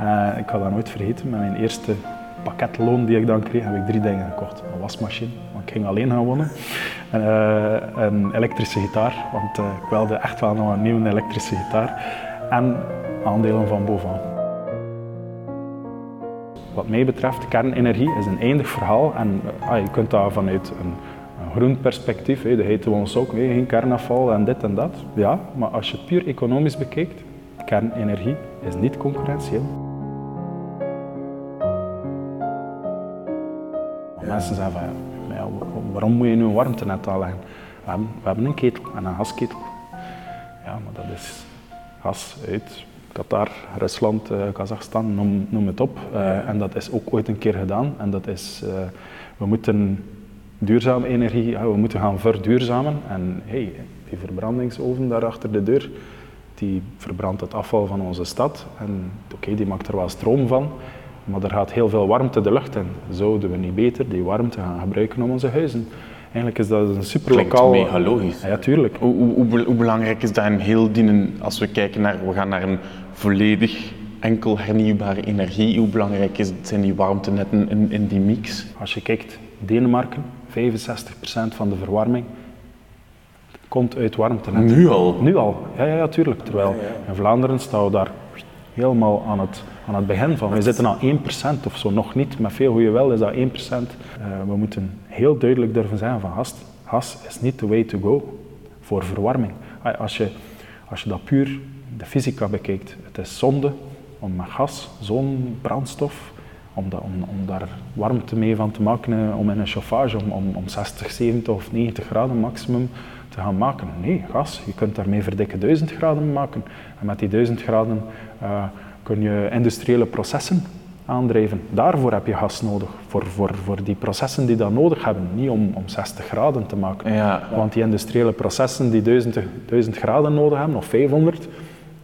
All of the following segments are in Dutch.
Uh, ik ga dat nooit vergeten, met mijn eerste pakketloon die ik dan kreeg, heb ik drie dingen gekocht. Een wasmachine, want ik ging alleen gaan wonen. En, uh, een elektrische gitaar, want uh, ik wilde echt wel nog een nieuwe elektrische gitaar. En aandelen van Bovan. Wat mij betreft, kernenergie is een eindig verhaal en ah, je kunt dat vanuit een, groen perspectief, hè, dat we ons ook, geen kernafval en dit en dat. Ja, maar als je het puur economisch bekijkt, kernenergie is niet concurrentieel. Mensen zeggen van, ja, waarom moet je nu een warmtenet aanleggen? We hebben, we hebben een ketel en een gasketel. Ja, maar dat is gas uit Qatar, Rusland, uh, Kazachstan, noem, noem, het op. Uh, en dat is ook ooit een keer gedaan. En dat is, uh, we moeten duurzame energie, we moeten gaan verduurzamen. En hey, die verbrandingsoven daar achter de deur, die verbrandt het afval van onze stad. En oké, okay, die maakt er wel stroom van. Maar er gaat heel veel warmte de lucht in. Zouden we niet beter die warmte gaan gebruiken om onze huizen? Eigenlijk is dat een super lokaal. Klinkt mega logisch. Ja, tuurlijk. Hoe, hoe, hoe, belangrijk is dat in heel dienen, als we kijken naar, we gaan naar een volledig enkel hernieuwbare energie, hoe belangrijk is, zijn die warmtenetten in, in die mix? Als je kijkt, Denemarken, 65% van de verwarming komt uit warmtenetten. Nu al? Nu al, ja, ja, ja tuurlijk. Terwijl in Vlaanderen staan we daar helemaal aan het, aan het begin van. We zitten al 1% of zo, nog niet. Met veel goede wel is dat 1%. Uh, we moeten heel duidelijk durven zijn van gas, gas is niet the way to go voor verwarming. Als je, als je dat puur de fysica bekijkt, het is zonde om met gas, zo'n brandstof, om, dat, om, om, daar warmte mee van te maken, om in een chauffage om, om, om 60, 70 of 90 graden maximum te gaan maken. Nee, gas, je kunt daarmee verdikke 1000 graden maken. En met die 1000 graden uh, kun je industriële processen aandrijven. Daarvoor heb je gas nodig, voor, voor, voor die processen die dat nodig hebben, niet om, om 60 graden te maken. Ja. Want die industriële processen die 1000, 1000 graden nodig hebben, of 500,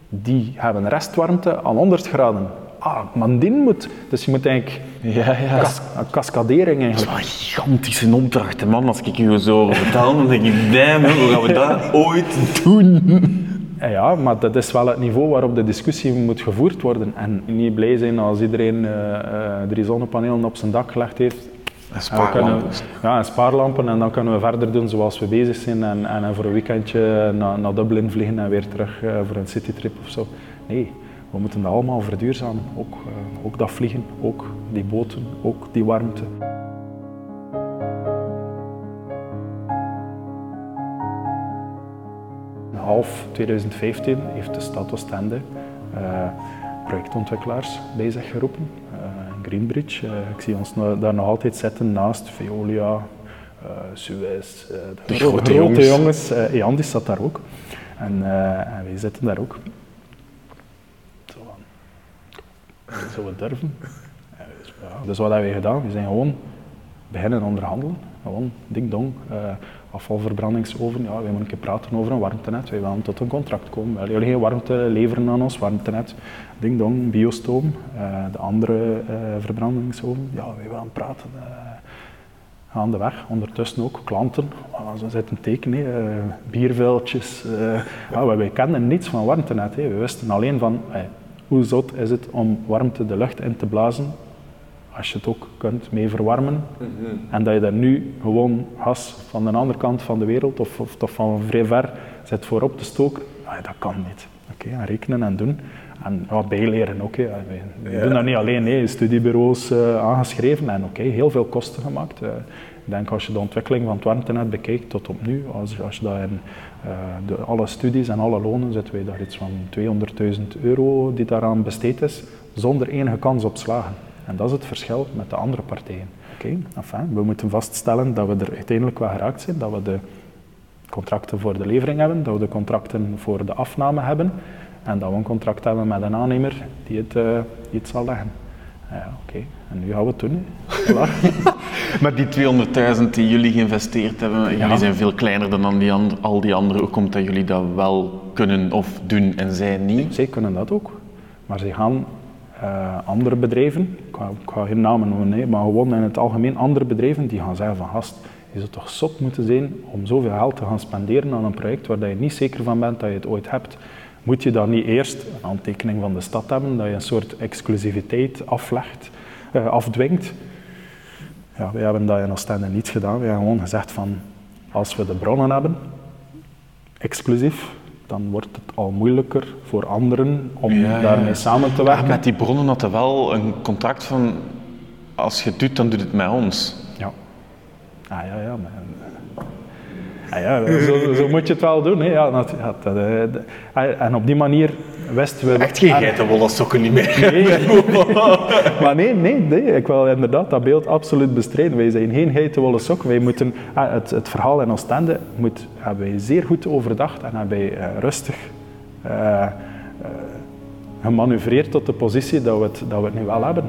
die hebben restwarmte aan 100 graden. Ah, maar die moet. Dus je moet eigenlijk ja, ja. Kas cascadering eigenlijk. Dat is wel een gigantische opdracht, man. Als ik je zo vertel, dan denk ik, damn, hoe gaan we dat ooit doen? Ja, maar dat is wel het niveau waarop de discussie moet gevoerd worden. En niet blij zijn als iedereen uh, uh, drie zonnepanelen op zijn dak gelegd heeft. En spaarlampen. ja, en spaarlampen. En dan kunnen we verder doen zoals we bezig zijn. En, en voor een weekendje naar, naar Dublin vliegen en weer terug uh, voor een citytrip of zo. Nee, we moeten dat allemaal verduurzamen. Ook, ook dat vliegen, ook die boten, ook die warmte. half 2015 heeft de stad Oostende uh, projectontwikkelaars bij zich geroepen. Uh, Greenbridge, uh, ik zie ons daar nog altijd zitten naast Veolia, Suez, de, de grote, grote jongens. jongens. Jan die zat daar ook. En, en wij zitten daar ook. Zo van, zullen we durven? Dus, ja, wat hebben wij gedaan? We zijn gewoon beginnen onderhandelen. Gewoon ding dong afvalverbrandingsoven, ja, wij moeten een keer praten over een warmtenet. Wij willen tot een contract komen. Willen geen warmte leveren aan ons warmtenet. Ding dong, biostoom. Uh, de andere uh, verbrandingsoven, ja, wij willen praten. Aan de weg, ondertussen ook klanten. Ze zitten tekenen, uh, bierveldjes. ja, wij, wij kenden niets van warmtenet. We wisten alleen van hoe zot is het om warmte de lucht in te blazen als je het ook kunt mee verwarmen mm -hmm. en dat je daar nu gewoon gas van de andere kant van de wereld of, of toch van vrij ver zit voorop te stoken, ah, dat kan niet. Oké, okay, rekenen en doen. En ja, bijleren ook. Hè. We, ja. doen dat niet alleen, hè. studiebureaus uh, aangeschreven en oké, okay, heel veel kosten gemaakt. Uh, ik denk als je de ontwikkeling van het warmtenet bekijkt tot op nu, als, als je dat in uh, de, alle studies en alle lonen zitten wij daar iets van 200.000 euro die daaraan besteed is, zonder enige kans op slagen. En dat is het verschil met de andere partijen. Oké, enfin, we moeten vaststellen dat we er uiteindelijk wel geraakt zijn, dat we de contracten voor de levering hebben, dat we de contracten voor de afname hebben en dat we een contract hebben met een aannemer die het, het zal leggen. Oké. En nu gaan we het doen. Maar die 200.000 die jullie geïnvesteerd hebben, ja. jullie zijn veel kleiner dan die al die anderen. Hoe komt dat jullie dat wel kunnen of doen en zij niet? Zij kunnen dat ook. Maar zij gaan uh, andere bedrijven, ik ga, ik ga geen namen noemen, nee, maar gewoon in het algemeen andere bedrijven die gaan zeggen van gast, je zou toch zot moeten zijn om zoveel geld te gaan spenderen aan een project waar je niet zeker van bent dat je het ooit hebt. moet je dan niet eerst een handtekening van de stad hebben, dat je een soort exclusiviteit aflegt, uh, afdwingt. Ja, wij hebben dat in Oostende niet gedaan. We hebben gewoon gezegd van, als we de bronnen hebben, exclusief, dan wordt het al moeilijker voor anderen om daarmee samen te werken. met die bronnen had er wel een contract van, als je het doet, dan doet het met ons. Ja. Ah ja, ja. Maar, ah, ja zo, zo, moet je het wel doen. Hè. Ja, dat, dat, eh, ah, en op die manier we... Echt geen geitenwolle sokken niet meer. Nee. maar nee, nee, nee, ik wil inderdaad dat beeld absoluut bestrijden. Wij zijn geen geitenwolle sok. Wij moeten, ah, het, het verhaal in Oostende moet, hebben wij zeer goed overdacht en hebben wij uh, rustig uh, uh, gemanoeuvreerd tot de positie dat we, het, dat we het nu wel hebben.